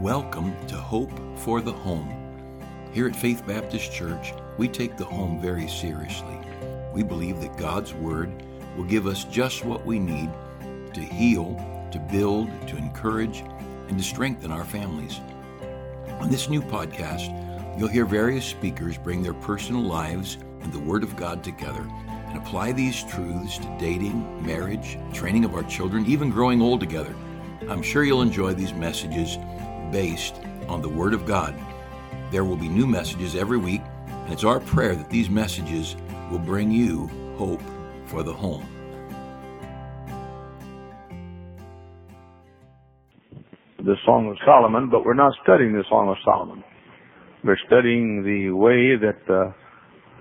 Welcome to Hope for the Home. Here at Faith Baptist Church, we take the home very seriously. We believe that God's Word will give us just what we need to heal, to build, to encourage, and to strengthen our families. On this new podcast, you'll hear various speakers bring their personal lives and the Word of God together and apply these truths to dating, marriage, training of our children, even growing old together. I'm sure you'll enjoy these messages based on the Word of God. There will be new messages every week, and it's our prayer that these messages will bring you hope for the home. The Song of Solomon, but we're not studying the Song of Solomon. We're studying the way that uh,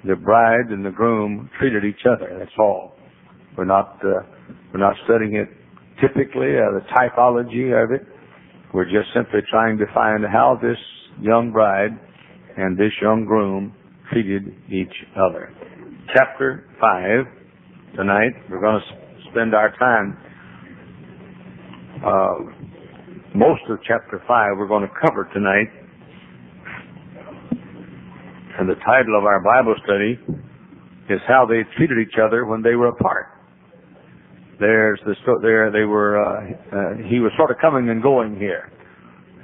the bride and the groom treated each other. That's all. We're not uh, we're not studying it typically, uh, the typology of it. We're just simply trying to find how this young bride and this young groom treated each other. Chapter 5, tonight, we're going to spend our time, uh, most of chapter 5 we're going to cover tonight. And the title of our Bible study is How They Treated Each Other When They Were Apart. There's the there they were. Uh, uh, he was sort of coming and going here.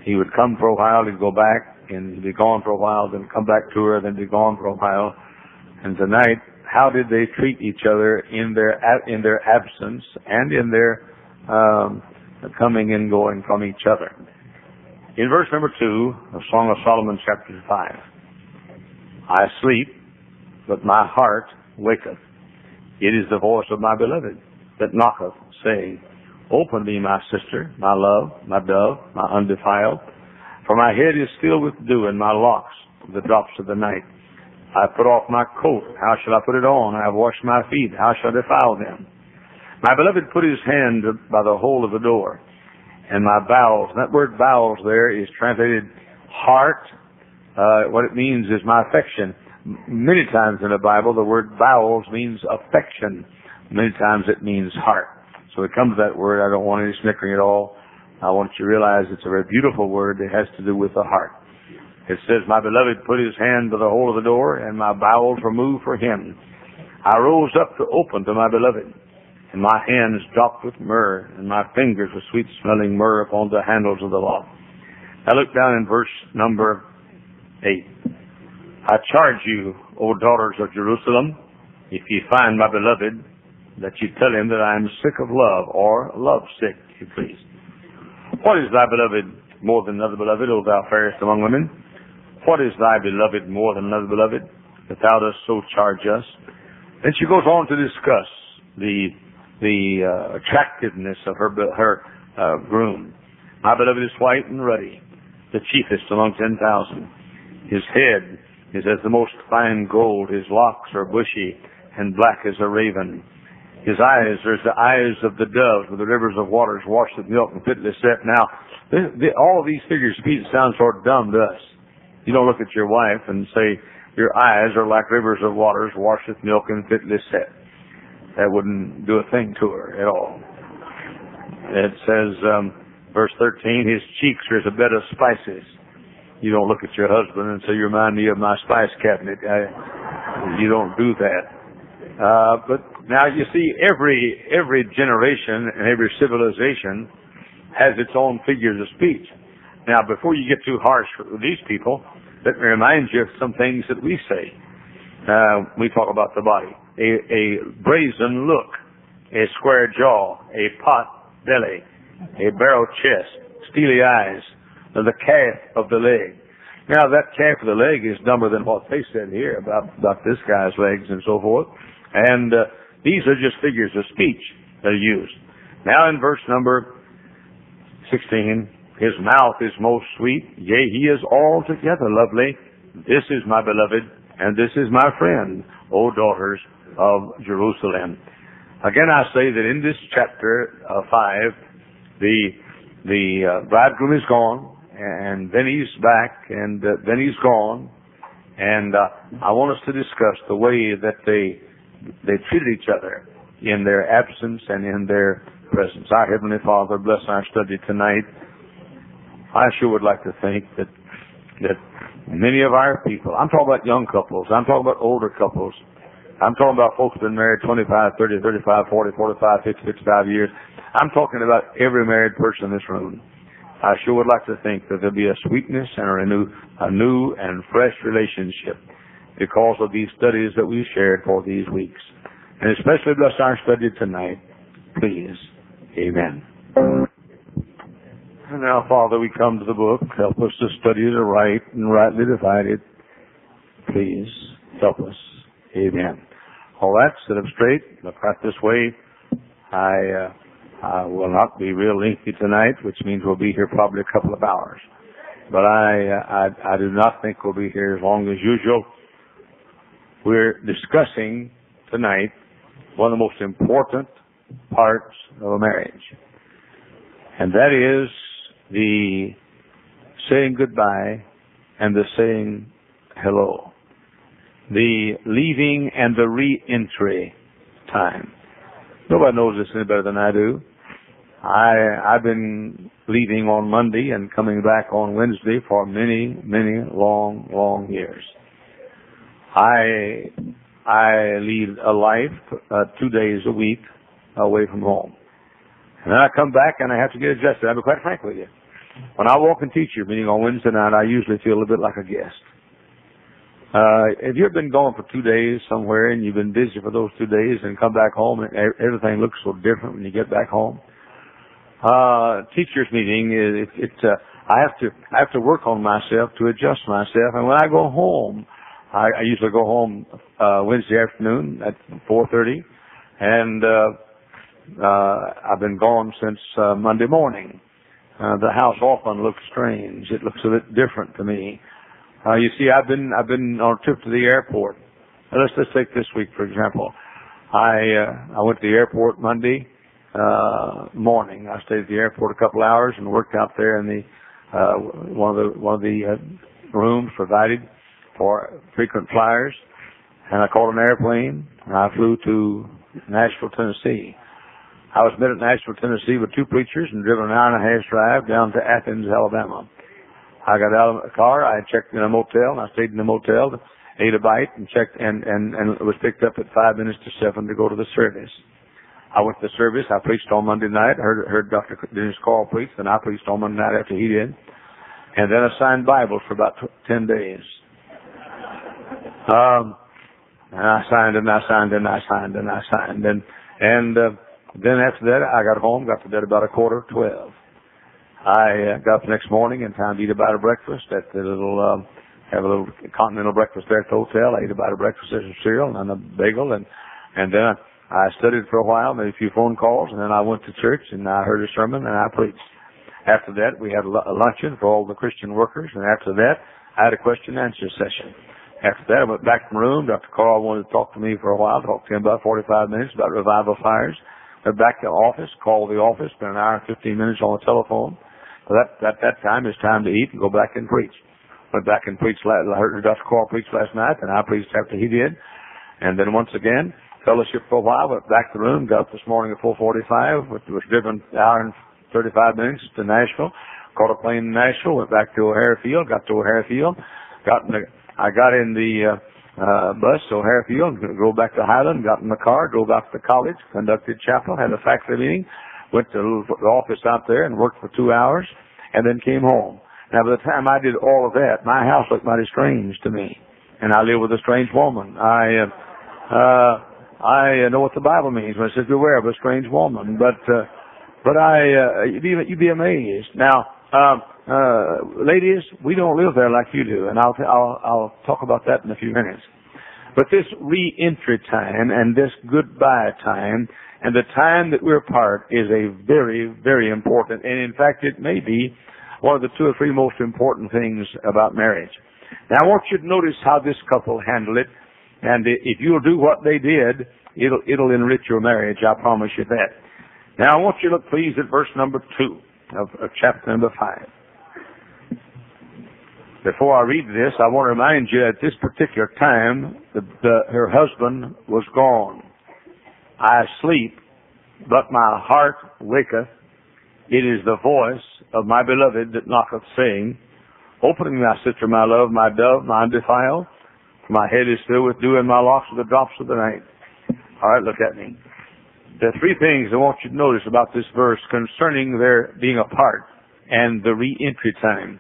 He would come for a while, he'd go back, and he'd be gone for a while, then come back to her, then be gone for a while. And tonight, how did they treat each other in their in their absence and in their um, coming and going from each other? In verse number two of Song of Solomon, chapter five, I sleep, but my heart waketh. It is the voice of my beloved that knocketh, saying, Open me, my sister, my love, my dove, my undefiled. For my head is filled with dew, and my locks the drops of the night. I put off my coat, how shall I put it on? I have washed my feet, how shall I defile them? My beloved put his hand by the hole of the door, and my bowels, that word bowels there is translated heart. Uh, what it means is my affection. Many times in the Bible, the word bowels means affection. Many times it means heart. So it comes to that word. I don't want any snickering at all. I want you to realize it's a very beautiful word that has to do with the heart. It says, My beloved put his hand to the hole of the door, and my bowels were moved for him. I rose up to open to my beloved, and my hands dropped with myrrh, and my fingers with sweet smelling myrrh upon the handles of the lock. I look down in verse number eight. I charge you, O daughters of Jerusalem, if ye find my beloved, that you tell him that I am sick of love, or love sick, if you please. What is thy beloved more than another beloved, O thou fairest among women? What is thy beloved more than another beloved, that thou dost so charge us? Then she goes on to discuss the the uh, attractiveness of her her uh, groom. My beloved is white and ruddy, the chiefest among ten thousand. His head is as the most fine gold. His locks are bushy and black as a raven. His eyes as the eyes of the dove, with the rivers of waters washed with milk and fitly set. Now, this, the, all of these figures speech sound sort of dumb to us. You don't look at your wife and say, your eyes are like rivers of waters washed with milk and fitly set. That wouldn't do a thing to her at all. It says, um, verse 13, his cheeks are as a bed of spices. You don't look at your husband and say, you remind me of my spice cabinet. I, you don't do that. Uh, but now you see, every every generation and every civilization has its own figures of speech. Now, before you get too harsh with these people, let me remind you of some things that we say. Uh, we talk about the body: a, a brazen look, a square jaw, a pot belly, a barrel chest, steely eyes, the calf of the leg. Now, that calf of the leg is dumber than what they said here about about this guy's legs and so forth. And uh, these are just figures of speech that are used. Now in verse number 16, his mouth is most sweet, yea, he is altogether lovely. This is my beloved, and this is my friend, O daughters of Jerusalem. Again, I say that in this chapter uh, 5, the, the uh, bridegroom is gone, and then he's back, and uh, then he's gone, and uh, I want us to discuss the way that they they treated each other in their absence and in their presence. Our Heavenly Father, bless our study tonight. I sure would like to think that that many of our people, I'm talking about young couples, I'm talking about older couples, I'm talking about folks been married 25, 30, 35, 40, 45, 50, 55 years. I'm talking about every married person in this room. I sure would like to think that there'll be a sweetness and a new, a new and fresh relationship because of these studies that we've shared for these weeks. And especially bless our study tonight. Please. Amen. And now, Father, we come to the book. Help us to study it right and rightly divide it. Please help us. Amen. All right, sit up straight. Look right this way. I, uh, I will not be real lengthy tonight, which means we'll be here probably a couple of hours. But I, uh, I, I do not think we'll be here as long as usual. We're discussing tonight one of the most important parts of a marriage. And that is the saying goodbye and the saying hello. The leaving and the re-entry time. Nobody knows this any better than I do. I, I've been leaving on Monday and coming back on Wednesday for many, many long, long years. I, I lead a life uh, two days a week away from home. And then I come back and I have to get adjusted. I'll be quite frank with you. When I walk and teach meeting on Wednesday night, I usually feel a little bit like a guest. Uh, if you've been gone for two days somewhere and you've been busy for those two days and come back home and everything looks so different when you get back home, uh, teachers meeting is, it, it's, uh, I have to, I have to work on myself to adjust myself. And when I go home, I, I usually go home, uh, Wednesday afternoon at 4.30 and, uh, uh, I've been gone since uh, Monday morning. Uh, the house often looks strange. It looks a bit different to me. Uh, you see, I've been I've been on a trip to the airport. Now, let's let's take this week for example. I uh, I went to the airport Monday uh, morning. I stayed at the airport a couple hours and worked out there in the uh, one of the one of the uh, rooms provided for frequent flyers. And I called an airplane and I flew to Nashville, Tennessee. I was met at Nashville, Tennessee with two preachers and driven an hour and a half drive down to Athens, Alabama. I got out of the car, I checked in a motel, and I stayed in the motel, ate a bite, and checked, and, and, and was picked up at five minutes to seven to go to the service. I went to the service, I preached on Monday night, heard, heard Dr. Dennis Corle preach, and I preached on Monday night after he did. And then I signed Bibles for about t- ten days. Um, and I signed and I signed and I signed and I signed and, and, uh, then after that, I got home, got to bed about a quarter of twelve. I uh, got up the next morning in time to eat a bite of breakfast at the little, um, have a little continental breakfast there at the hotel. I ate a bite of breakfast, there's some cereal and a bagel, and and then I studied for a while, made a few phone calls, and then I went to church and I heard a sermon and I preached. After that, we had a luncheon for all the Christian workers, and after that, I had a question and answer session. After that, I went back to my room. Dr. Corle wanted to talk to me for a while, talked to him about 45 minutes about revival fires Went back to the office, called the office, spent an hour and 15 minutes on the telephone. That, at that time, it's time to eat and go back and preach. Went back and preached, I heard Dr. Corle preach last night, and I preached after he did. And then once again, fellowship for a while, went back to the room, got up this morning at 445, which was driven an hour and 35 minutes to Nashville, caught a plane in Nashville, went back to O'Hare Field, got to O'Hare Field, got in the, I got in the, uh, uh, bus, O'Hare Field, go back to Highland, got in the car, drove out to college, conducted chapel, had a faculty meeting, went to the office out there and worked for two hours, and then came home. Now, by the time I did all of that, my house looked mighty strange to me, and I live with a strange woman. I, uh, uh, I know what the Bible means when it says beware of a strange woman, but, uh, but I, uh, you'd be, you'd be amazed. Now, um, uh, ladies, we don't live there like you do, and I'll, I'll, I'll talk about that in a few minutes. But this re-entry time and this goodbye time and the time that we're apart is a very, very important, and in fact it may be one of the two or three most important things about marriage. Now I want you to notice how this couple handled it, and if you'll do what they did, it'll, it'll enrich your marriage, I promise you that. Now I want you to look please at verse number two of, of chapter number five. Before I read this, I want to remind you at this particular time, the, the, her husband was gone. I sleep, but my heart waketh, It is the voice of my beloved that knocketh, saying, Opening my sister, my love, my dove, my undefiled. My head is filled with dew, and my locks with the drops of the night. All right, look at me. There are three things I want you to notice about this verse concerning their being apart and the re-entry time.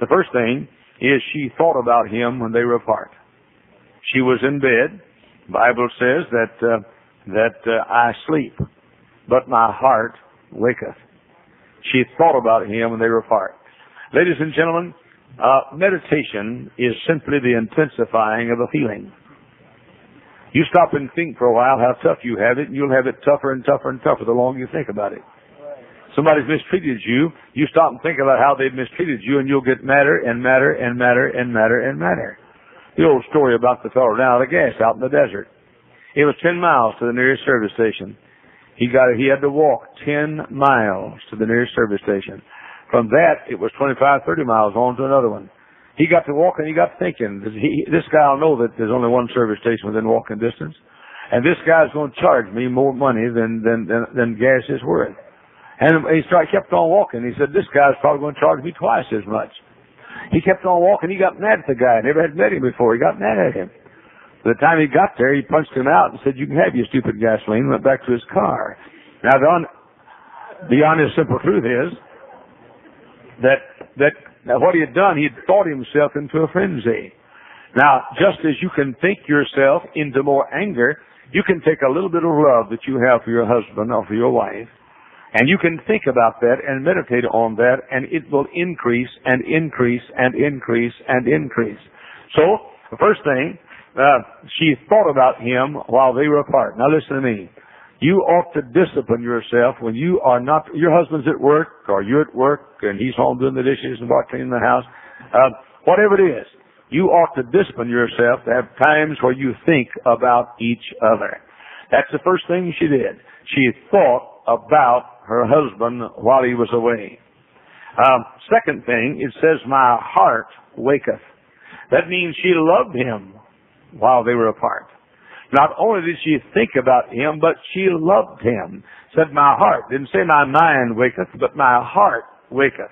The first thing is she thought about him when they were apart. She was in bed. The Bible says that uh, that uh, I sleep, but my heart waketh. She thought about him when they were apart. Ladies and gentlemen, uh, meditation is simply the intensifying of a feeling. You stop and think for a while how tough you have it, and you'll have it tougher and tougher and tougher the longer you think about it. Somebody's mistreated you, you stop and think about how they've mistreated you, and you'll get madder and madder and madder and madder and madder. The old story about the fellow down at the gas out in the desert. It was 10 miles to the nearest service station. He got he had to walk 10 miles to the nearest service station. From that, it was 25, 30 miles on to another one. He got to walking, he got thinking, he, this guy will know that there's only one service station within walking distance. And this guy's going to charge me more money than, than, than, than gas is worth. And he started, kept on walking. He said, this guy's probably going to charge me twice as much. He kept on walking. He got mad at the guy. Never had met him before. He got mad at him. By the time he got there, he punched him out and said, you can have your stupid gasoline, went back to his car. Now, the, the honest, simple truth is that, that now what he had done, he had thought himself into a frenzy. Now, just as you can think yourself into more anger, you can take a little bit of love that you have for your husband or for your wife, and you can think about that and meditate on that, and it will increase and increase and increase and increase. So, the first thing uh, she thought about him while they were apart. Now listen to me. You ought to discipline yourself when you are not, your husband's at work or you're at work and he's home doing the dishes and cleaning the house. Uh, whatever it is, you ought to discipline yourself to have times where you think about each other. That's the first thing she did. She thought about her husband while he was away. Um, second thing, it says, my heart waketh. That means she loved him while they were apart. Not only did she think about him, but she loved him. Said my heart. Didn't say my mind waketh, but my heart waketh.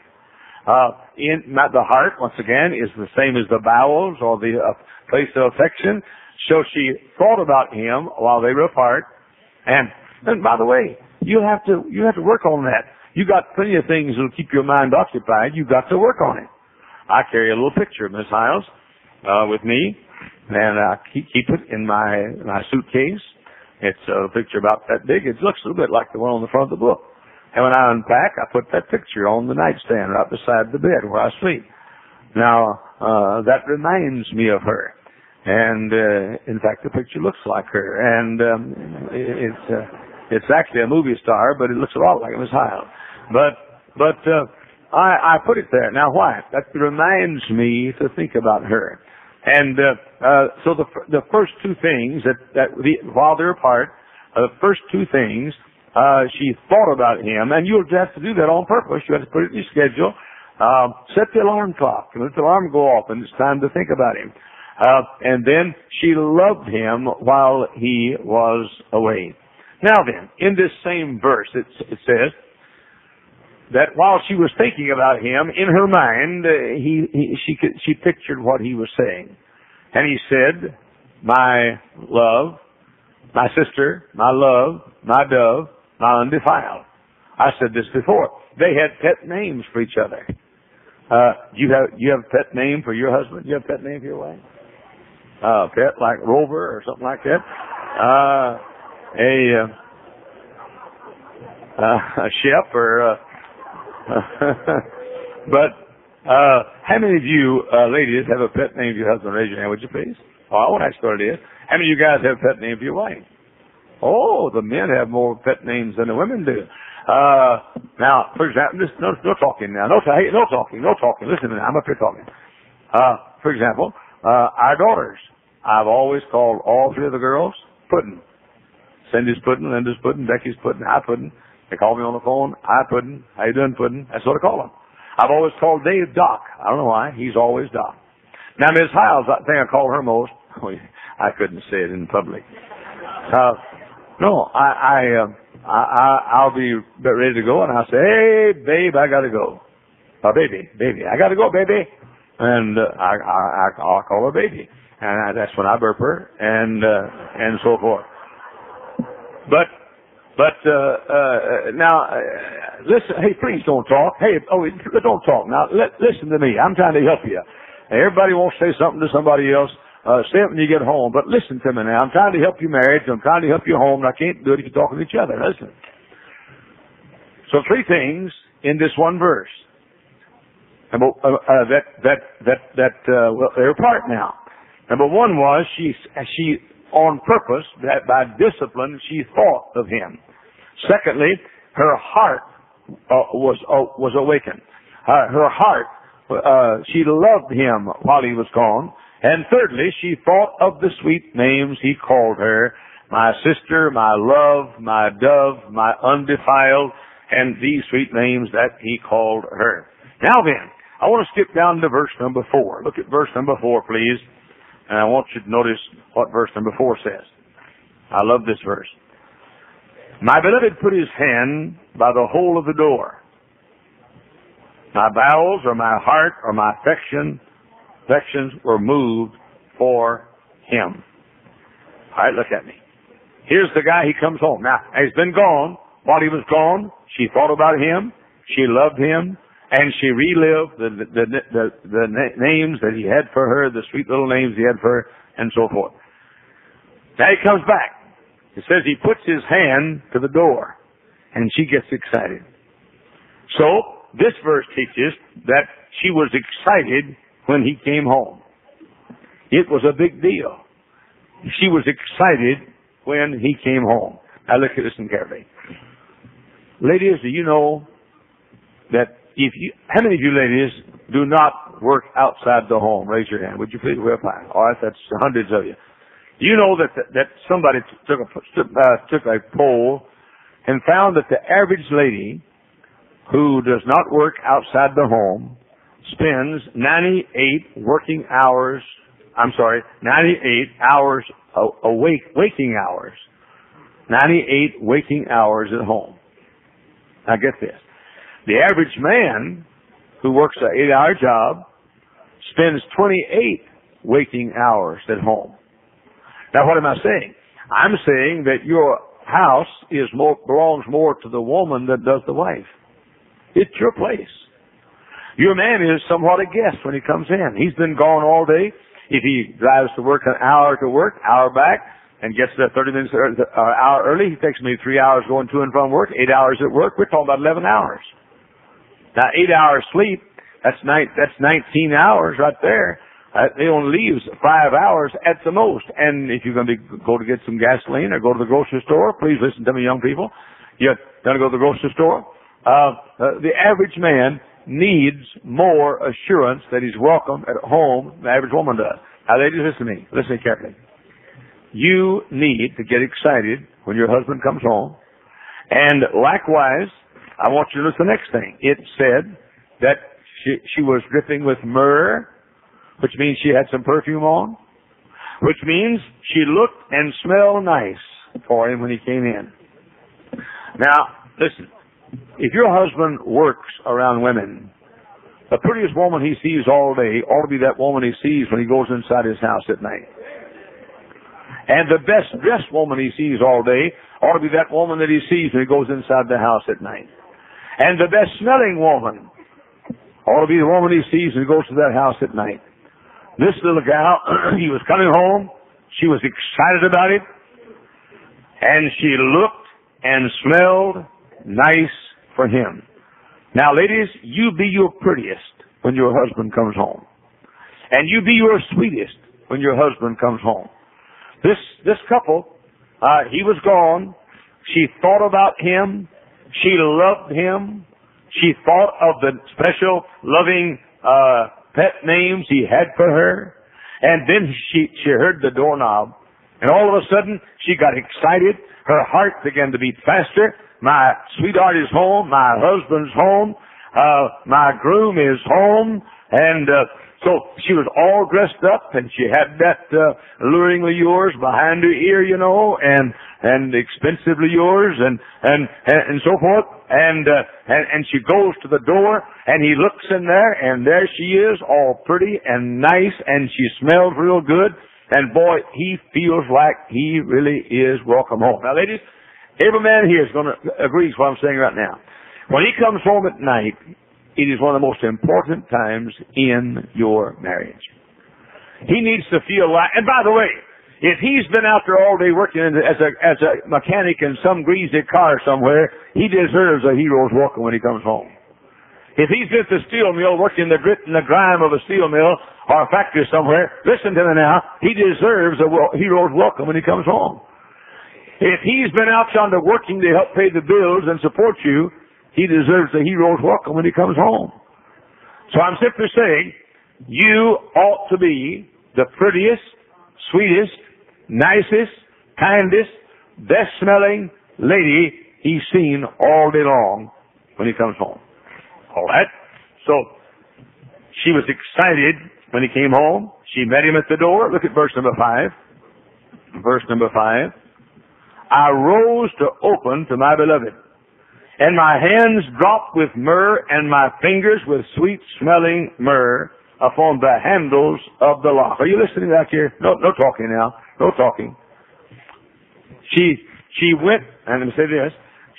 Uh, in my, the heart, once again, is the same as the bowels or the uh, place of affection. So she thought about him while they were apart. And, and by the way, you have to, you have to work on that. You got plenty of things that'll keep your mind occupied. You got to work on it. I carry a little picture of Miss Hyles, uh, with me and I keep, keep it in my my suitcase. It's a picture about that big. It looks a little bit like the one on the front of the book. And when I unpack, I put that picture on the nightstand right beside the bed where I sleep. Now uh, that reminds me of her, and uh, in fact, the picture looks like her, and um, it's uh, it's actually a movie star, but it looks a lot like Miss Hyles. But but uh, I I put it there. Now why? That reminds me to think about her. And uh, uh, so the the first two things that that the, while they're apart, uh, the first two things uh, she thought about him, and you'll have to do that on purpose. You have to put it in your schedule. Uh, set the alarm clock and let the alarm go off, and it's time to think about him. Uh, and then she loved him while he was away. Now then, in this same verse, it, it says that while she was thinking about him, in her mind, uh, he, he, she, could, she pictured what he was saying. And he said, my love, my sister, my love, my dove, my undefiled. I said this before. They had pet names for each other. Uh, you have, you have a pet name for your husband? You have a pet name for your wife? Uh, pet like Rover or something like that? Uh, a, uh, uh, a chef or, uh, but uh, how many of you uh, ladies have a pet name for your husband? Raise your hand, would you please? Oh, I ask what it is. How many of you guys have a pet name for your wife? Oh, the men have more pet names than the women do. Uh, now, for example, this, no, no talking now. No, no talking, no talking. Listen to me. I'm up here talking. Uh, for example, uh, our daughters. I've always called all three of the girls Puddin. Cindy's Puddin, Linda's Puddin, Becky's Puddin, I Puddin. They call me on the phone. I Puddin. How you doing, Puddin? That's what I call him. I've always called Dave Doc. I don't know why. He's always Doc. Now, Miss Hyles, I think I call her most. I couldn't say it in public. Uh, No, I, I, uh, I, I, I'll be ready to go, and I'll say, "Hey, babe, I gotta go." Uh, baby, baby, I gotta go, baby. And uh, I, I, I'll call her baby, and I, that's when I burp her, and uh, and so forth. But, but uh, uh, now, uh, listen. Hey, please don't talk. Hey, oh, don't talk. Now, let, listen to me. I'm trying to help you. Everybody wants to say something to somebody else. Uh, say it when you get home. But listen to me now. I'm trying to help you marriage. I'm trying to help you home. And I can't do it if you're talking to each other. Listen. So three things in this one verse. Number, uh, uh, that that that that uh, well, they're apart now. Number one was she she on purpose that by discipline she thought of him. Secondly, her heart uh, was uh, was awakened. Uh, her heart uh, she loved him while he was gone. And thirdly, she thought of the sweet names he called her, my sister, my love, my dove, my undefiled, and these sweet names that he called her. Now then, I want to skip down to verse number four. Look at verse number four, please. And I want you to notice what verse number four says. I love this verse. My beloved put his hand by the hole of the door. My bowels or my heart or my affection, affections were moved for him. All right, look at me. Here's the guy, he comes home. Now, he's been gone. While he was gone, she thought about him. She loved him and she relived the, the, the, the, names that he had for her, the sweet little names he had for her, and so forth. Now he comes back. It says he puts his hand to the door, and she gets excited. So, this verse teaches that she was excited when he came home. It was a big deal. She was excited when he came home. Now look at this carefully. Ladies, do you know that if you, how many of you ladies do not work outside the home? Raise your hand. Would you please? Well, fine. All right, that's hundreds of you. You know that that somebody took a uh, took a poll and found that the average lady who does not work outside the home spends 98 working hours. I'm sorry, 98 hours awake waking hours. 98 waking hours at home. Now get this. The average man who works an eight hour job spends 28 waking hours at home. Now what am I saying? I'm saying that your house is more, belongs more to the woman than does the wife. It's your place. Your man is somewhat a guest when he comes in. He's been gone all day. If he drives to work an hour to work, hour back, and gets there 30 minutes or uh, hour early, he takes me three hours going to and from work, eight hours at work. We're talking about 11 hours. Now, eight hours sleep, that's nine, that's 19 hours right there. Uh, they only leaves five hours at the most. And if you're going to be, go to get some gasoline or go to the grocery store, please listen to me, young people. You're going to go to the grocery store. Uh, uh, the average man needs more assurance that he's welcome at home than the average woman does. Now, ladies, listen to me. Listen carefully. You need to get excited when your husband comes home. And likewise, I want you to to the next thing. It said that she, she was dripping with myrrh, which means she had some perfume on, which means she looked and smelled nice for him when he came in. Now, listen, if your husband works around women, the prettiest woman he sees all day ought to be that woman he sees when he goes inside his house at night. And the best dressed woman he sees all day ought to be that woman that he sees when he goes inside the house at night. And the best smelling woman ought to be the woman he sees and goes to that house at night. This little gal, he was coming home. She was excited about it. And she looked and smelled nice for him. Now ladies, you be your prettiest when your husband comes home. And you be your sweetest when your husband comes home. This, this couple, uh, he was gone. She thought about him. She loved him. She thought of the special loving uh, pet names he had for her. And then she, she heard the doorknob. And all of a sudden, she got excited. Her heart began to beat faster. My sweetheart is home. My husband's home. uh, my groom is home, and uh, so she was all dressed up, and she had that uh, alluringly yours behind her ear, you know, and and expensively yours, and and and, so forth, and uh, and and she goes to the door, and he looks in there, and there she is, all pretty and nice, and she smells real good, and boy, he feels like he really is welcome home. Now, ladies, every man here is going to agree with what I'm saying right now. When he comes home at night, it is one of the most important times in your marriage. He needs to feel like, and by the way, if he's been out there all day working as a as a mechanic in some greasy car somewhere, he deserves a hero's welcome when he comes home. If he's at the steel mill working the grit and the grime of a steel mill or a factory somewhere, listen to me now, he deserves a hero's welcome when he comes home. If he's been out yonder working to help pay the bills and support you, he deserves a hero's welcome when he comes home. So I'm simply saying, you ought to be the prettiest, sweetest, nicest, kindest, best smelling lady he's seen all day long when he comes home. All right? So, she was excited when he came home. She met him at the door. Look at verse number five. Verse number five. I rose to open to my beloved. And my hands dropped with myrrh and my fingers with sweet smelling myrrh upon the handles of the lock. Are you listening back here? No, no talking now. No talking. She, she went, and let me say this,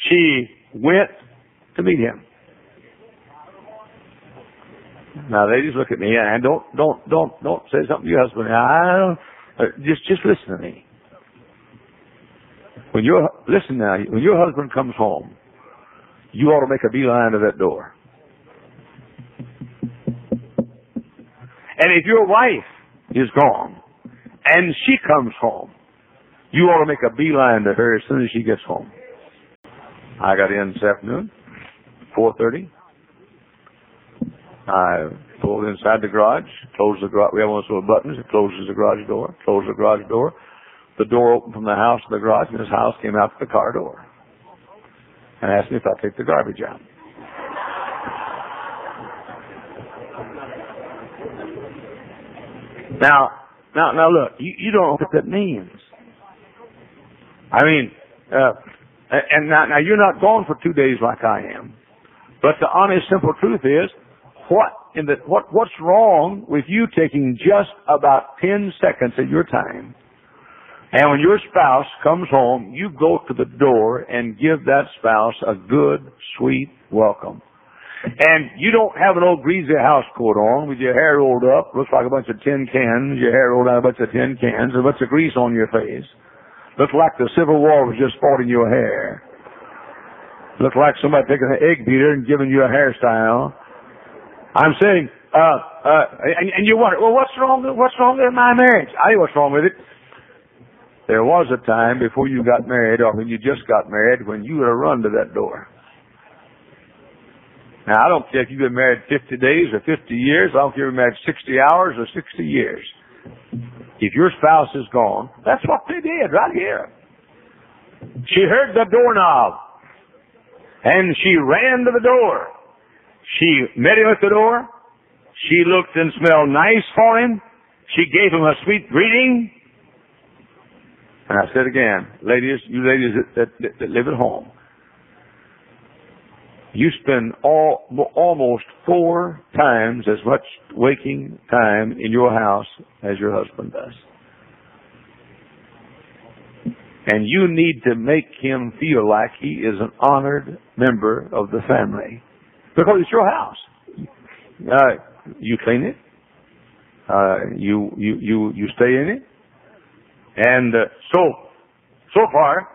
she went to meet him. Now, ladies, look at me, and don't, don't, don't, don't say something to your husband. I don't, uh, just, just listen to me. When your, listen now, when your husband comes home, you ought to make a beeline to that door. And if your wife is gone and she comes home, you ought to make a beeline to her as soon as she gets home. I got in this afternoon, 4.30. I pulled inside the garage, closed the garage. We have one of those little buttons that closes the garage door, closed the garage door. The door opened from the house to the garage, and his house came out to the car door and asked me if I'd take the garbage out. Now, now, now look, you, you don't know what that means. I mean, uh, and now, now you're not gone for two days like I am. But the honest, simple truth is, what in the, what, what's wrong with you taking just about 10 seconds of your time and when your spouse comes home, you go to the door and give that spouse a good, sweet welcome. And you don't have an old greasy house coat on with your hair rolled up, looks like a bunch of tin cans, your hair rolled out a bunch of tin cans, a bunch of grease on your face. Looks like the Civil War was just fought in your hair. Looks like somebody taking an egg beater and giving you a hairstyle. I'm saying, uh, uh, and, and you wonder, well, what's wrong? What's wrong with my marriage? I know what's wrong with it. There was a time before you got married or when you just got married when you would have run to that door. Now, I don't care if you've been married 50 days or 50 years. I don't care if you've been married 60 hours or 60 years. If your spouse is gone, that's what they did right here. She heard the doorknob and she ran to the door. She met him at the door. She looked and smelled nice for him. She gave him a sweet greeting. And I said again, ladies, you ladies that, that, that live at home, you spend all, almost four times as much waking time in your house as your husband does. And you need to make him feel like he is an honored member of the family. Because it's your house. Uh, you clean it. Uh, you, you, you, you stay in it. And uh, so, so far,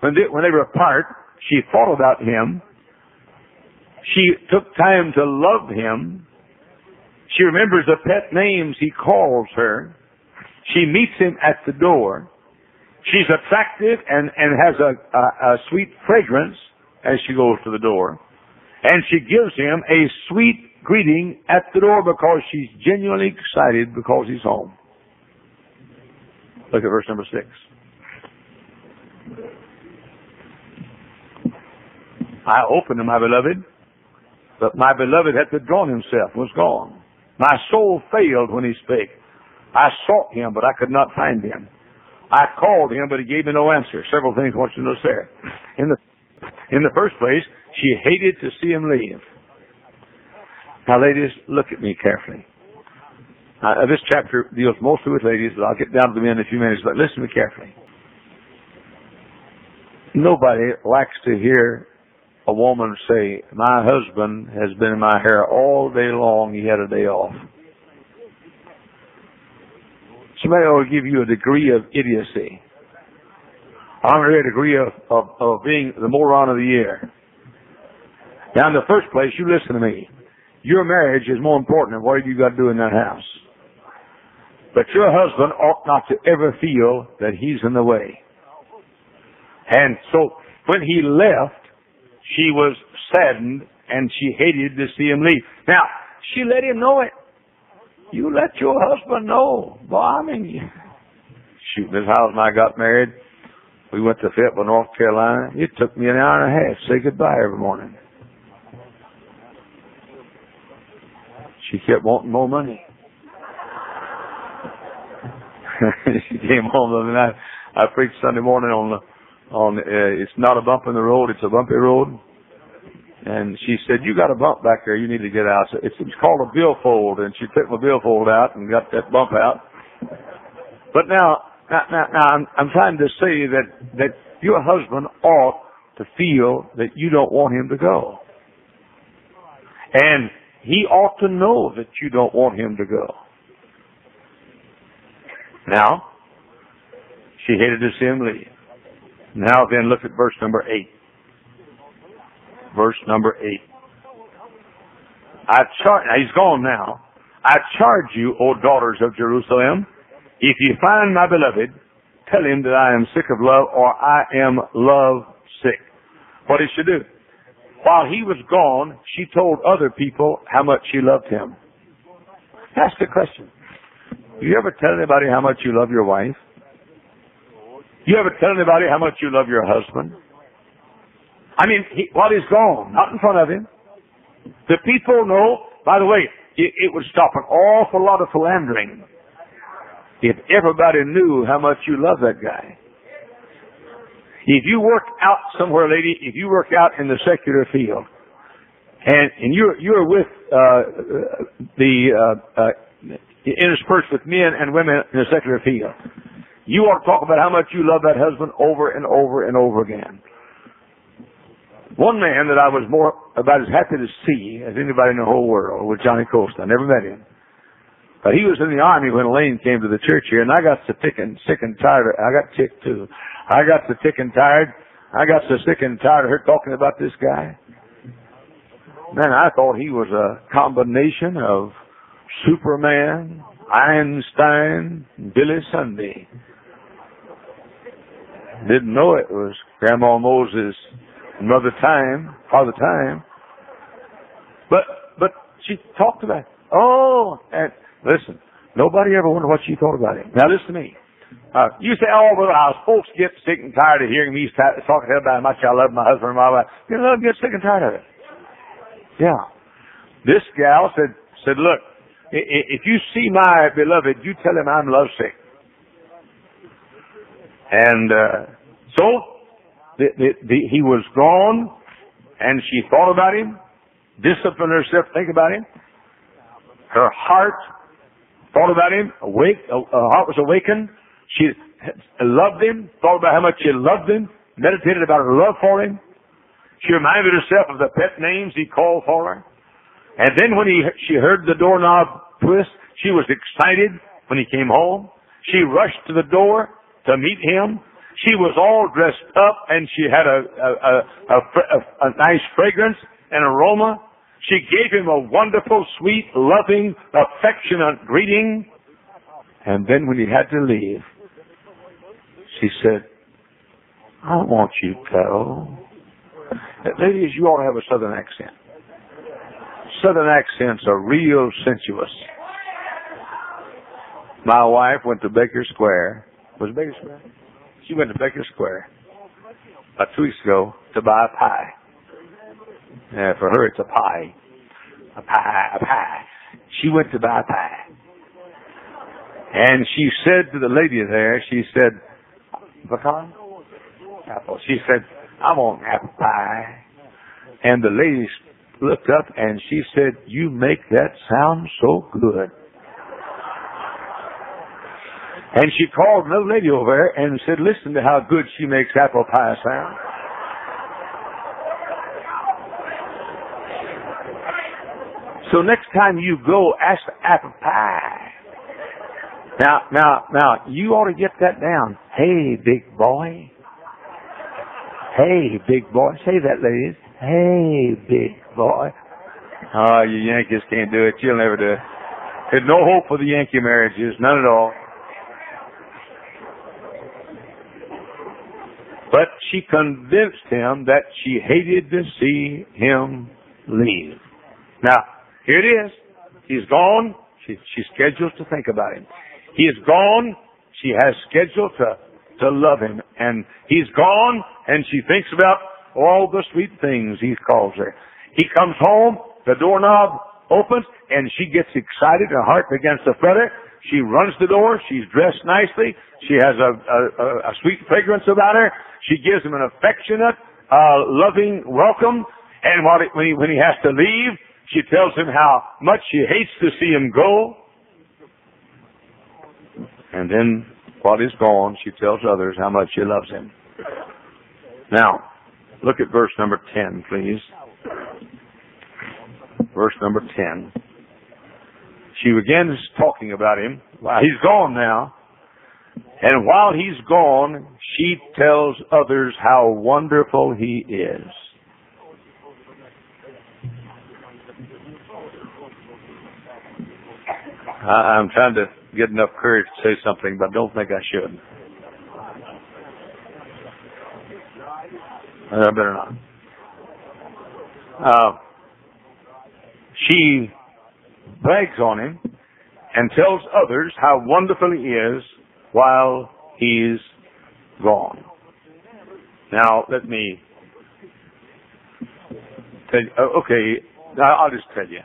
when they, when they were apart, she thought about him. She took time to love him. She remembers the pet names he calls her. She meets him at the door. She's attractive and, and has a, a, a sweet fragrance as she goes to the door. And she gives him a sweet greeting at the door because she's genuinely excited because he's home. Look at verse number six. I opened to my beloved, But my beloved had withdrawn himself, was gone. My soul failed when he spake. I sought him, but I could not find him. I called him, but he gave me no answer. Several things I want you to notice there. In the, in the first place, she hated to see him leave. Now, ladies, look at me carefully. Uh, this chapter deals mostly with ladies, but I'll get down to the men in a few minutes. But listen to me carefully. Nobody likes to hear a woman say, My husband has been in my hair all day long, he had a day off. Somebody will give you a degree of idiocy. I'm a degree of, of, of being the moron of the year. Now, in the first place, you listen to me. Your marriage is more important than what you've got to do in that house. But your husband ought not to ever feel that he's in the way. And so, when he left, she was saddened and she hated to see him leave. Now, she let him know it. You let your husband know. Boy, I mean, shoot, this house and I got married. We went to Fayetteville, North Carolina. It took me an hour and a half to say goodbye every morning. She kept wanting more money. she came home the other night. I preached Sunday morning on the on uh, it's not a bump in the road, it's a bumpy road. And she said, "You got a bump back there. You need to get out." So it's, it's called a billfold, and she took my billfold out and got that bump out. But now, now, now, now I'm, I'm trying to say that that your husband ought to feel that you don't want him to go, and he ought to know that you don't want him to go. Now, she hated to see him leave. Now then, look at verse number 8. Verse number 8. I charge, he's gone now. I charge you, O daughters of Jerusalem, if you find my beloved, tell him that I am sick of love or I am love sick. What did she do? While he was gone, she told other people how much she loved him. Ask the question. Do you ever tell anybody how much you love your wife? You ever tell anybody how much you love your husband? I mean, he, while he's gone, not in front of him. The people know, by the way, it, it would stop an awful lot of philandering if everybody knew how much you love that guy. If you work out somewhere, lady, if you work out in the secular field, and and you're you're with uh, the uh, uh, interspersed with men and women in the secular field, you ought to talk about how much you love that husband over and over and over again. One man that I was more about as happy to see as anybody in the whole world was Johnny Colston. I never met him. But he was in the army when Elaine came to the church here, and I got so sick and sick and tired. I got sick too. I got so sick and tired. I got so sick and tired of her talking about this guy. Man, I thought he was a combination of Superman, Einstein, Billy Sunday. Didn't know it was Grandma Moses, Mother Time, Father Time. But but she talked about it. Oh, and listen, nobody ever wondered what she thought about it. Now listen to me. Uh, you say, oh, well, our folks get sick and tired of hearing me talking about how much I love my husband and my wife. You know, get sick and tired of it. Yeah. This gal said, said, look, if you see my beloved, you tell him I'm lovesick. And uh, so the, the, the, he was gone, and she thought about him, disciplined herself, think about him. Her heart thought about him, awake, her heart was awakened. She loved him, thought about how much she loved him, meditated about her love for him. She reminded herself of the pet names he called for her. And then when he, she heard the doorknob twist, she was excited when he came home. She rushed to the door to meet him. She was all dressed up and she had a, a, a, a, nice fragrance and aroma. She gave him a wonderful, sweet, loving, affectionate greeting. And then when he had to leave, she said, I want you to go. Ladies, you ought to have a southern accent. Southern accents are real sensuous. My wife went to Baker Square was Baker Square? She went to Baker Square about two weeks ago to buy a pie. Yeah, for her it's a pie. a pie, a pie. She went to buy a pie. And she said to the lady there, she said, pecan? Apple. She said, I want apple pie. And the lady looked up and she said, you make that sound so good. And she called another lady over there and said, listen to how good she makes apple pie sound. So next time you go, ask for apple pie. Now, now, now, you ought to get that down. Hey, big boy. Hey, big boy. Say that, ladies. Hey, big boy. Oh, you Yankees can't do it. You'll never do it. There's no hope for the Yankee marriages. None at all. But she convinced him that she hated to see him leave. Now, here it is. He's gone. She, she schedules to think about him. He is gone. She has scheduled to, to love him. And he's gone and she thinks about all the sweet things he calls her. He comes home, the doorknob opens, and she gets excited, her heart begins to flutter. She runs the door, she's dressed nicely, she has a, a, a sweet fragrance about her, she gives him an affectionate, uh, loving welcome, and when he, when he has to leave, she tells him how much she hates to see him go. And then, while he's gone, she tells others how much she loves him. Now, look at verse number 10, please. Verse number 10. She begins talking about him. He's gone now. And while he's gone, she tells others how wonderful he is. I'm trying to get enough courage to say something, but don't think I should. I better not. Uh, she brags on him and tells others how wonderful he is while he's gone. Now, let me tell you, uh, okay, I'll just tell you.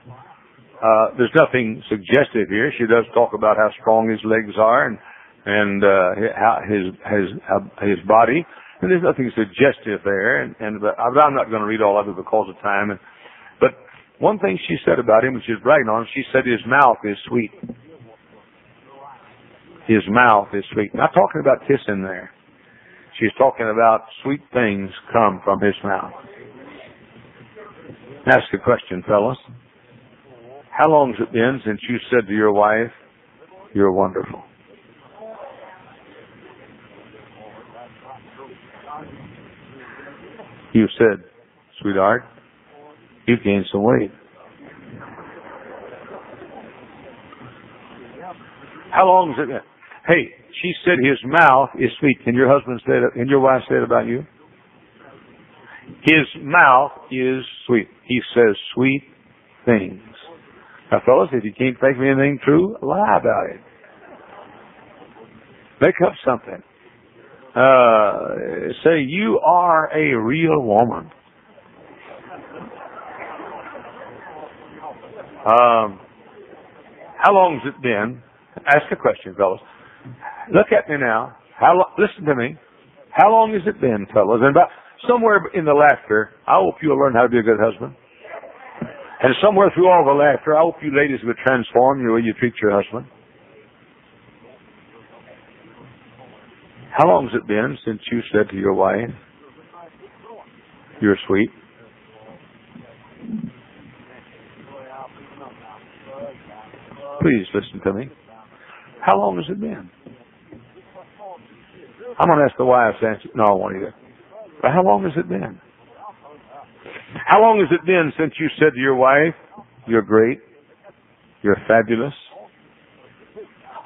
Uh, there's nothing suggestive here. She does talk about how strong his legs are and, and, uh, how his, his, his body. And there's nothing suggestive there. And, and, but I'm not going to read all of it because of time. And, one thing she said about him, which is bragging on she said his mouth is sweet. His mouth is sweet. Not talking about kissing there. She's talking about sweet things come from his mouth. Ask a question, fellas. How long has it been since you said to your wife, you're wonderful? You said, sweetheart, you've gained some weight. How long is it been? Hey, she said his mouth is sweet. Can your husband say that? Can your wife say it about you? His mouth is sweet. He says sweet things. Now, fellas, if you can't think of anything true, lie about it. Make up something. Uh, say you are a real woman. Um, how long has it been? Ask a question, fellas. Look at me now. How lo- listen to me. How long has it been, fellas? And about somewhere in the laughter, I hope you'll learn how to be a good husband. And somewhere through all the laughter, I hope you ladies will transform the way you treat your husband. How long has it been since you said to your wife, you're sweet? Please listen to me. How long has it been? I'm going to ask the wives to answer. No, I won't either. But how long has it been? How long has it been since you said to your wife, you're great, you're fabulous?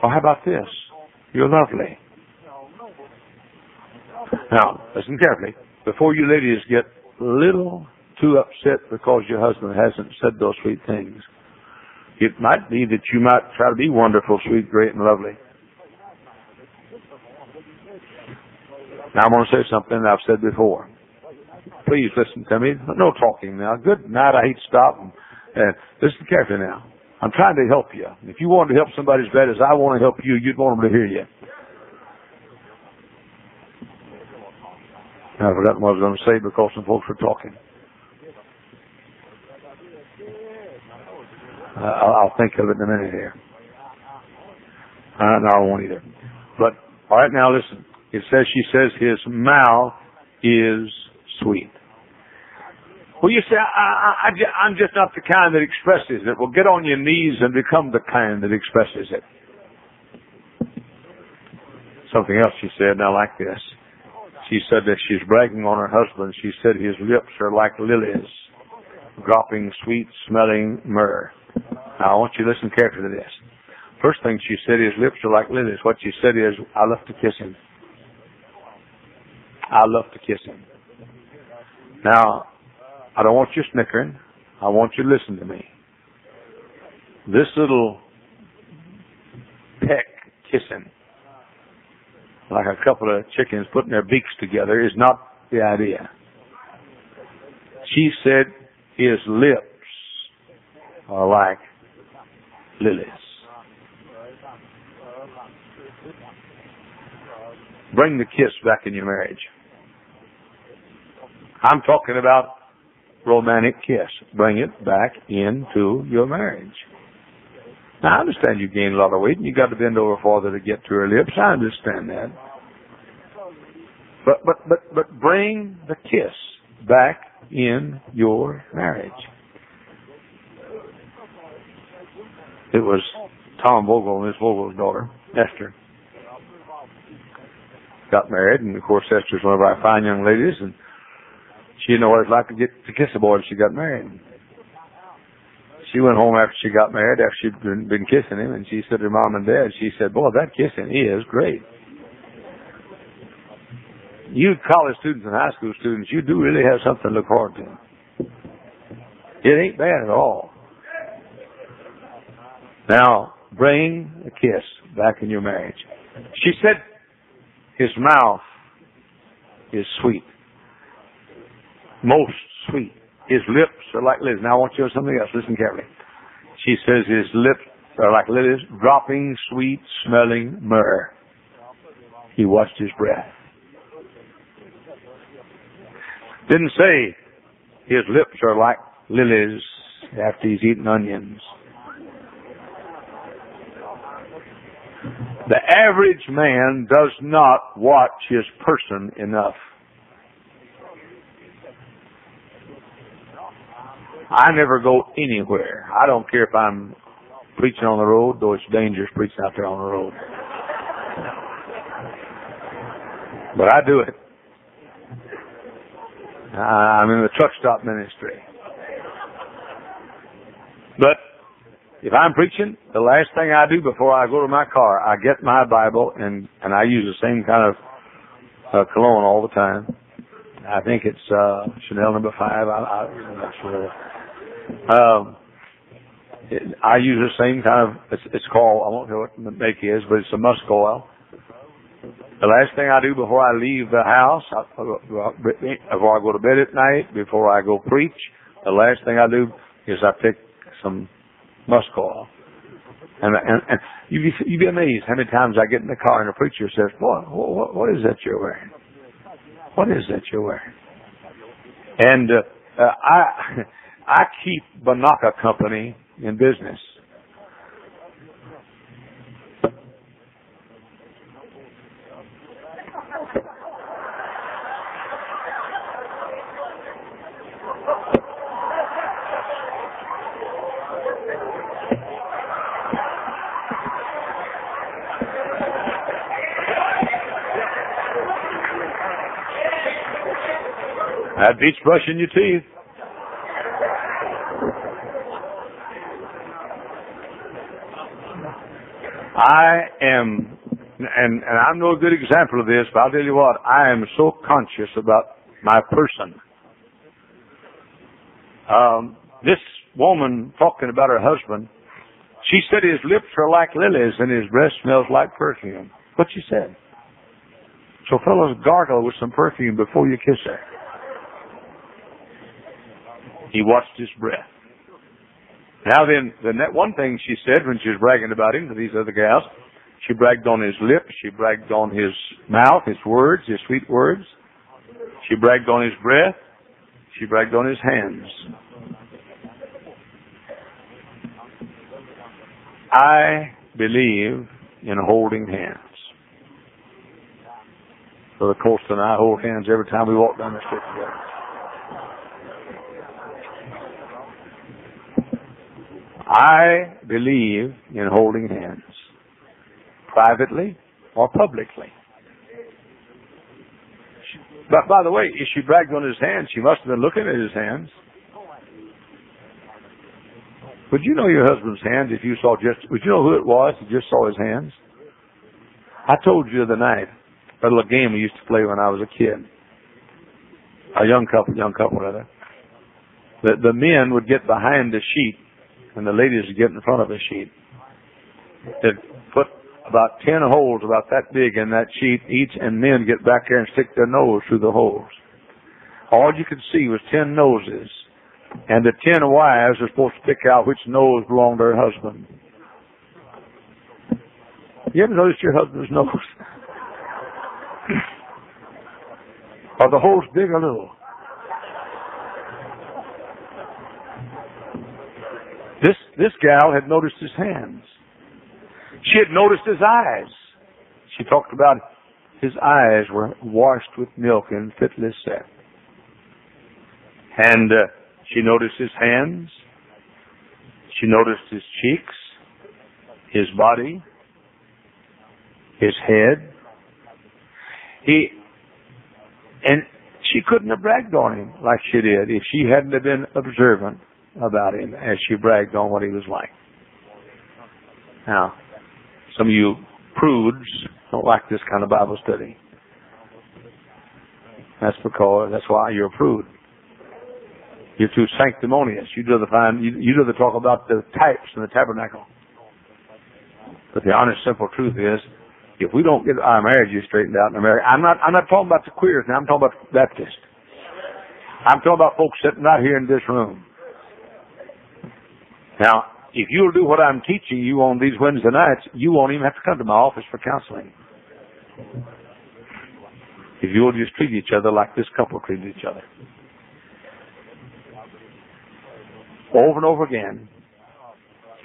Or how about this? You're lovely. Now, listen carefully. Before you ladies get a little too upset because your husband hasn't said those sweet things, it might be that you might try to be wonderful, sweet, great, and lovely. Now I'm going to say something I've said before. Please listen to me. No talking now. Good night. I hate to stop and And listen carefully now. I'm trying to help you. If you wanted to help somebody as bad as I want to help you, you'd want them to hear you. I forgot what I was going to say because some folks were talking. Uh, I'll think of it in a minute here. Uh, no, I won't either. But all right, now listen. It says she says his mouth is sweet. Well, you say, I, I, I, am just not the kind that expresses it. Well, get on your knees and become the kind that expresses it. Something else she said, and I like this. She said that she's bragging on her husband. She said his lips are like lilies, dropping sweet smelling myrrh. Now, I want you to listen carefully to this. First thing she said, his lips are like lilies. What she said is, I love to kiss him. I love to kiss him. Now, I don't want you snickering. I want you to listen to me. This little peck kissing, like a couple of chickens putting their beaks together, is not the idea. She said his lips are like lilies. Bring the kiss back in your marriage. I'm talking about romantic kiss. Bring it back into your marriage. Now, I understand you gained a lot of weight and you got to bend over farther to get to her lips. I understand that. But, but, but, but bring the kiss back in your marriage. It was Tom Vogel and Miss Vogel's daughter, Esther. Got married, and of course Esther's one of our fine young ladies, and she didn't know what it was like to get to kiss a boy when she got married. She went home after she got married, after she'd been, been kissing him, and she said to her mom and dad, she said, boy, that kissing is great. You college students and high school students, you do really have something to look forward to. It ain't bad at all. Now, bring a kiss back in your marriage. She said, his mouth is sweet most sweet. His lips are like lilies. Now I want you to something else. Listen carefully. She says his lips are like lilies, dropping sweet smelling myrrh. He watched his breath. Didn't say his lips are like lilies after he's eaten onions. The average man does not watch his person enough. I never go anywhere. I don't care if I'm preaching on the road, though it's dangerous preaching out there on the road. But I do it. I'm in the truck stop ministry. But if I'm preaching, the last thing I do before I go to my car, I get my Bible and and I use the same kind of uh, cologne all the time. I think it's uh Chanel number five. I, I'm not sure. Um, it, I use the same kind of. It's, it's called. I won't know what the make is, but it's a musk oil. The last thing I do before I leave the house, before I go to bed at night, before I go preach, the last thing I do is I pick some musk oil. And, and, and you'd be, you'd be amazed how many times I get in the car and the preacher says, boy, what, what is that you're wearing? What is that you're wearing? And, uh, uh, I, I keep Binaca Company in business. That beats brushing your teeth. I am, and, and I'm no good example of this, but I'll tell you what, I am so conscious about my person. Um, this woman talking about her husband, she said his lips are like lilies and his breath smells like perfume. What she said. So fellows, gargle with some perfume before you kiss her. He watched his breath. Now then, the net one thing she said when she was bragging about him to these other gals, she bragged on his lips, she bragged on his mouth, his words, his sweet words. She bragged on his breath, she bragged on his hands. I believe in holding hands. So the Colston and I hold hands every time we walk down the street together. I believe in holding hands, privately or publicly. But by the way, if she bragged on his hands, she must have been looking at his hands. Would you know your husband's hands if you saw just, would you know who it was if you just saw his hands? I told you the other night, a little game we used to play when I was a kid. A young couple, young couple rather. The, the men would get behind the sheet and the ladies would get in front of a sheet. They'd put about ten holes about that big in that sheet each and men get back there and stick their nose through the holes. All you could see was ten noses. And the ten wives are supposed to pick out which nose belonged to her husband. You ever noticed your husband's nose? Are the holes big or little? This this gal had noticed his hands. She had noticed his eyes. She talked about his eyes were washed with milk and fitly set. And uh, she noticed his hands. She noticed his cheeks, his body, his head. He and she couldn't have bragged on him like she did if she hadn't have been observant about him as she bragged on what he was like. Now, some of you prudes don't like this kind of Bible study. That's because that's why you're a prude. You're too sanctimonious. You'd rather find you, you'd rather talk about the types in the tabernacle. But the honest, simple truth is, if we don't get our marriages straightened out in America, I'm not I'm not talking about the queers now. I'm talking about Baptists. I'm talking about folks sitting right here in this room. Now, if you'll do what I'm teaching you on these Wednesday nights, you won't even have to come to my office for counseling. If you'll just treat each other like this couple treated each other. Over and over again,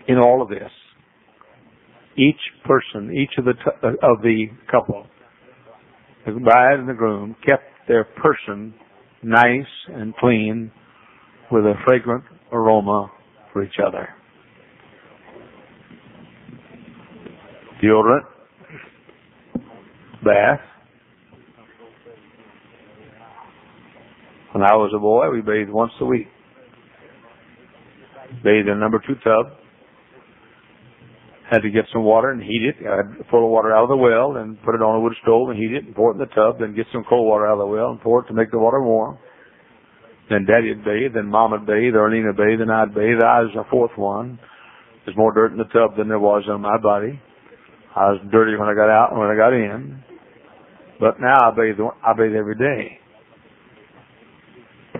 in all of this, each person, each of the t- uh, of the couple, the bride and the groom, kept their person nice and clean with a fragrant aroma for each other. Deodorant, bath. When I was a boy, we bathed once a week. Bathed in a number two tub. Had to get some water and heat it. I had to pull the water out of the well and put it on a wood stove and heat it and pour it in the tub. Then get some cold water out of the well and pour it to make the water warm. Then Daddy'd bathe, then Mom'd bathe, Erlene bathe, and I'd bathe. I was the fourth one. There's more dirt in the tub than there was on my body. I was dirty when I got out and when I got in. But now I bathe, I bathe every day.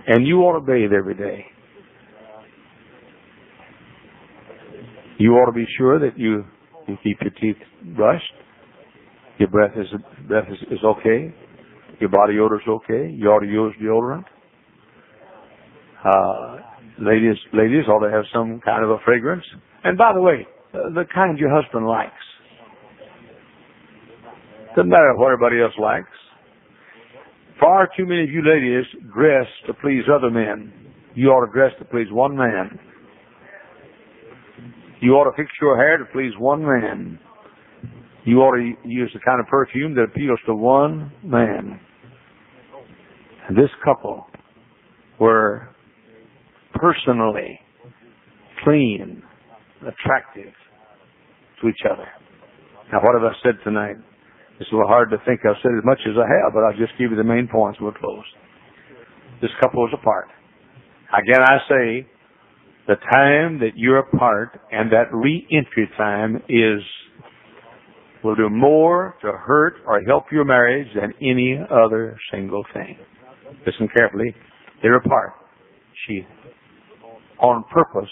And you ought to bathe every day. You ought to be sure that you, you keep your teeth brushed. Your breath is, breath is, is okay. Your body odor is okay. You ought to use deodorant. Uh, ladies, ladies ought to have some kind of a fragrance. And by the way, uh, the kind your husband likes. Doesn't matter what everybody else likes. Far too many of you ladies dress to please other men. You ought to dress to please one man. You ought to fix your hair to please one man. You ought to use the kind of perfume that appeals to one man. And this couple were personally clean, attractive to each other. Now, what have I said tonight? It's a little hard to think I've said as much as I have, but I'll just give you the main points we'll close. This couple is apart. Again, I say the time that you're apart and that re-entry time is will do more to hurt or help your marriage than any other single thing. Listen carefully. They're apart. She on purpose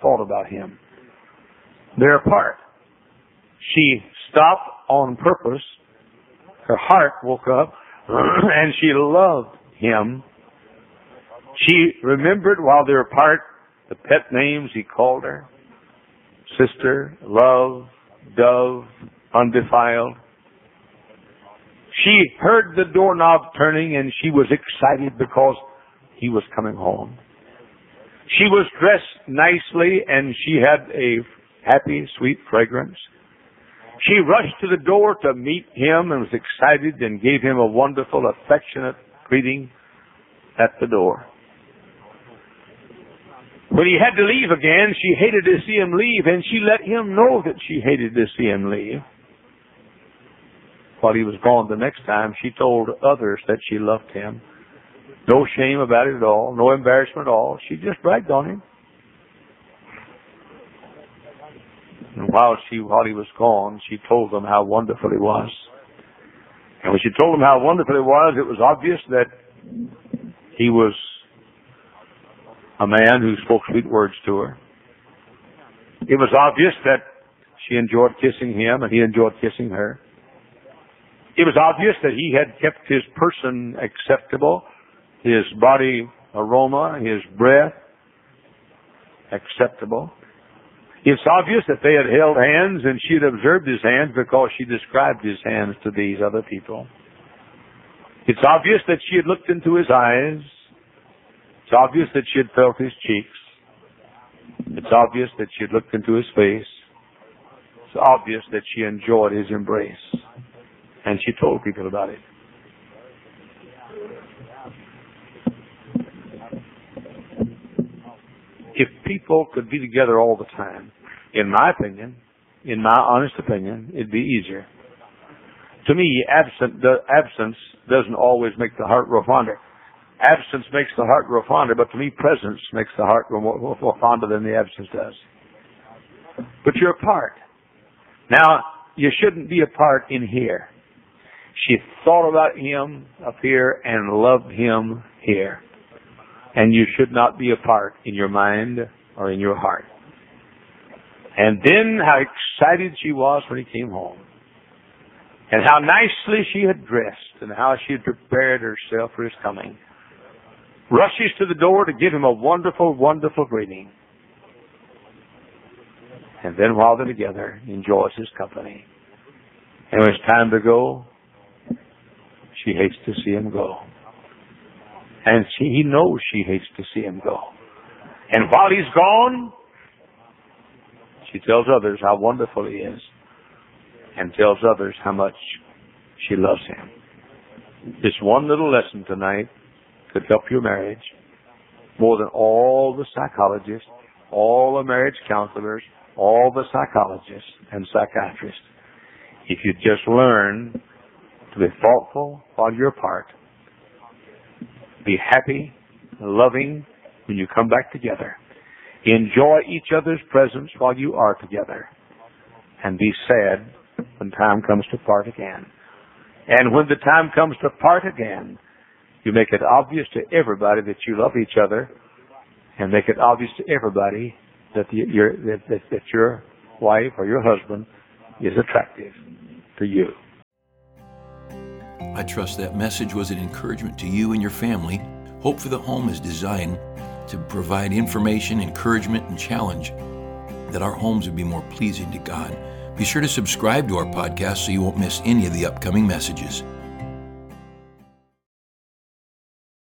thought about him. They're apart. She stopped on purpose. Her heart woke up and she loved him. She remembered while they were apart the pet names he called her. Sister, love, dove, undefiled. She heard the doorknob turning and she was excited because he was coming home. She was dressed nicely and she had a happy, sweet fragrance. She rushed to the door to meet him and was excited and gave him a wonderful, affectionate greeting at the door. When he had to leave again, she hated to see him leave and she let him know that she hated to see him leave. While he was gone the next time, she told others that she loved him. No shame about it at all, no embarrassment at all. She just bragged on him. And while she while he was gone, she told them how wonderful he was. And when she told them how wonderful he was, it was obvious that he was a man who spoke sweet words to her. It was obvious that she enjoyed kissing him and he enjoyed kissing her. It was obvious that he had kept his person acceptable, his body aroma, his breath acceptable. It's obvious that they had held hands and she had observed his hands because she described his hands to these other people. It's obvious that she had looked into his eyes. It's obvious that she had felt his cheeks. It's obvious that she had looked into his face. It's obvious that she enjoyed his embrace. And she told people about it. If people could be together all the time, in my opinion, in my honest opinion, it'd be easier. To me, absent, the absence doesn't always make the heart grow fonder. Absence makes the heart grow fonder, but to me, presence makes the heart grow more, more fonder than the absence does. But you're apart. Now, you shouldn't be apart in here. She thought about him up here and loved him here. And you should not be apart in your mind or in your heart. And then how excited she was when he came home. And how nicely she had dressed and how she had prepared herself for his coming. Rushes to the door to give him a wonderful, wonderful greeting. And then while they're together, enjoys his company. And when it's time to go, she hates to see him go. And she, he knows she hates to see him go. And while he's gone, she tells others how wonderful he is and tells others how much she loves him. This one little lesson tonight could help your marriage more than all the psychologists, all the marriage counselors, all the psychologists and psychiatrists. If you just learn to be thoughtful while you're apart, be happy, loving when you come back together, Enjoy each other's presence while you are together. And be sad when time comes to part again. And when the time comes to part again, you make it obvious to everybody that you love each other and make it obvious to everybody that, the, your, that, that, that your wife or your husband is attractive to you. I trust that message was an encouragement to you and your family. Hope for the Home is designed to provide information, encouragement, and challenge that our homes would be more pleasing to God. Be sure to subscribe to our podcast so you won't miss any of the upcoming messages.